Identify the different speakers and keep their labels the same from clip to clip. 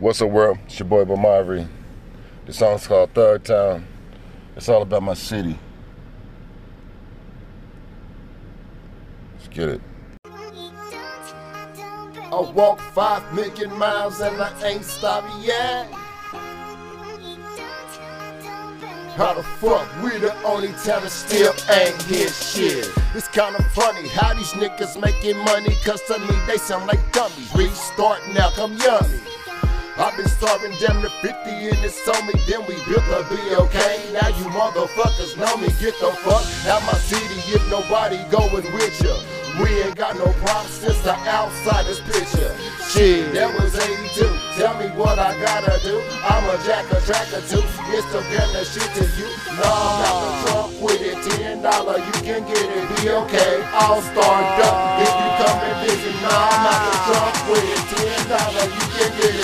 Speaker 1: What's up, world? It's your boy Bamari. The song's called Third Town. It's all about my city. Let's get it. I walk five million miles and I ain't stopped yet. How the fuck we the only town that still ain't hit shit? It's kinda funny how these niggas making money, cause to me they sound like dummies. Restart now, come yummy. I've been starving damn near 50 and it's me, then we built a be okay. Now you motherfuckers know me, get the fuck out my city if nobody going with ya. We ain't got no problems since the outsider's picture. Shit, that was 82. Tell me what I gotta do. I'm a jack a tracker too. Gun that shit to you. No, I'm out the trunk with it. Ten dollar, you can get it. Be okay. All star up if you come and visit. No, I'm out the trunk with it. Ten dollar, you can get it.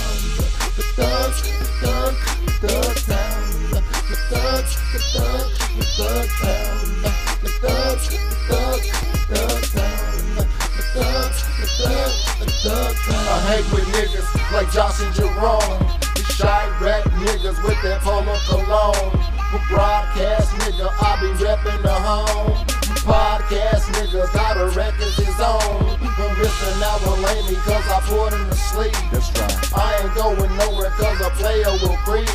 Speaker 1: hang with niggas like Josh and Jerome. These shy rap niggas with that polo cologne. From broadcast nigga, I be reppin' the home. Podcast nigga, got a record his own. But missing out on Laney cause I put him to sleep. That's right. I ain't going nowhere cause a player will creep.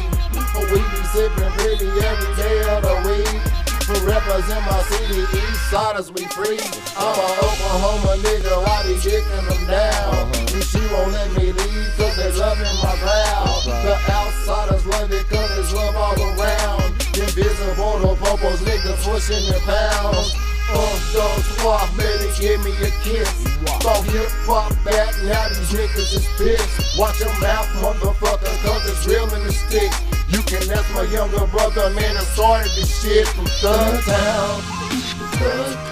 Speaker 1: But we be sippin' pretty every day of the week. For rappers in my city, east siders we free. I'm a Oklahoma nigga, I be dicking them down. Niggas pushing their pounds. On those walk, baby, give me a kiss. Throw hip hop back, now these niggas is pissed. Watch your mouth, motherfucker, cause it's real in the stick. You can ask my younger brother, man, I started this shit from Thug Town. Thug,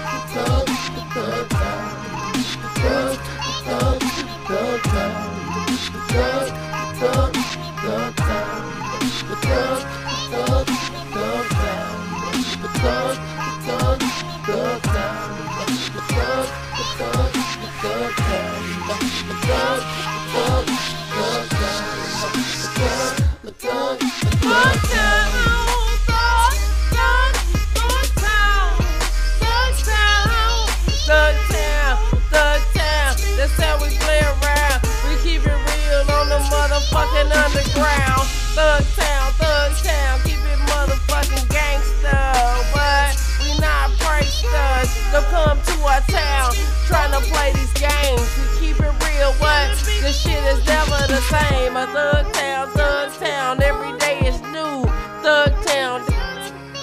Speaker 2: Underground, thug town, thug town, keep it motherfucking gangsta. But we not pranksters. Don't come to our town trying to play these games. We keep it real, what? This shit is never the same. A thug town, thug town, every day is new. Thug town,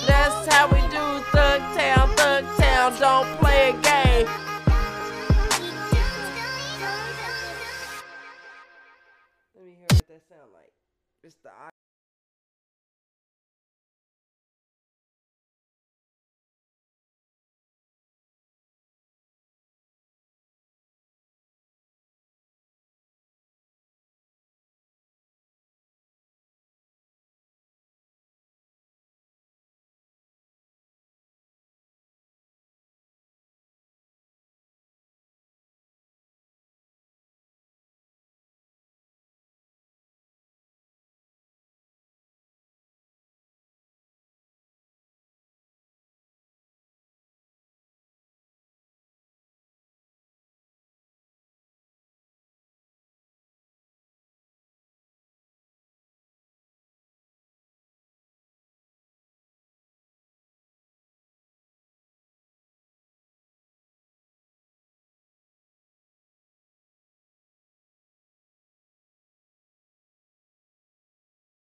Speaker 2: that's how we do. Thug town, thug town, don't play a game. está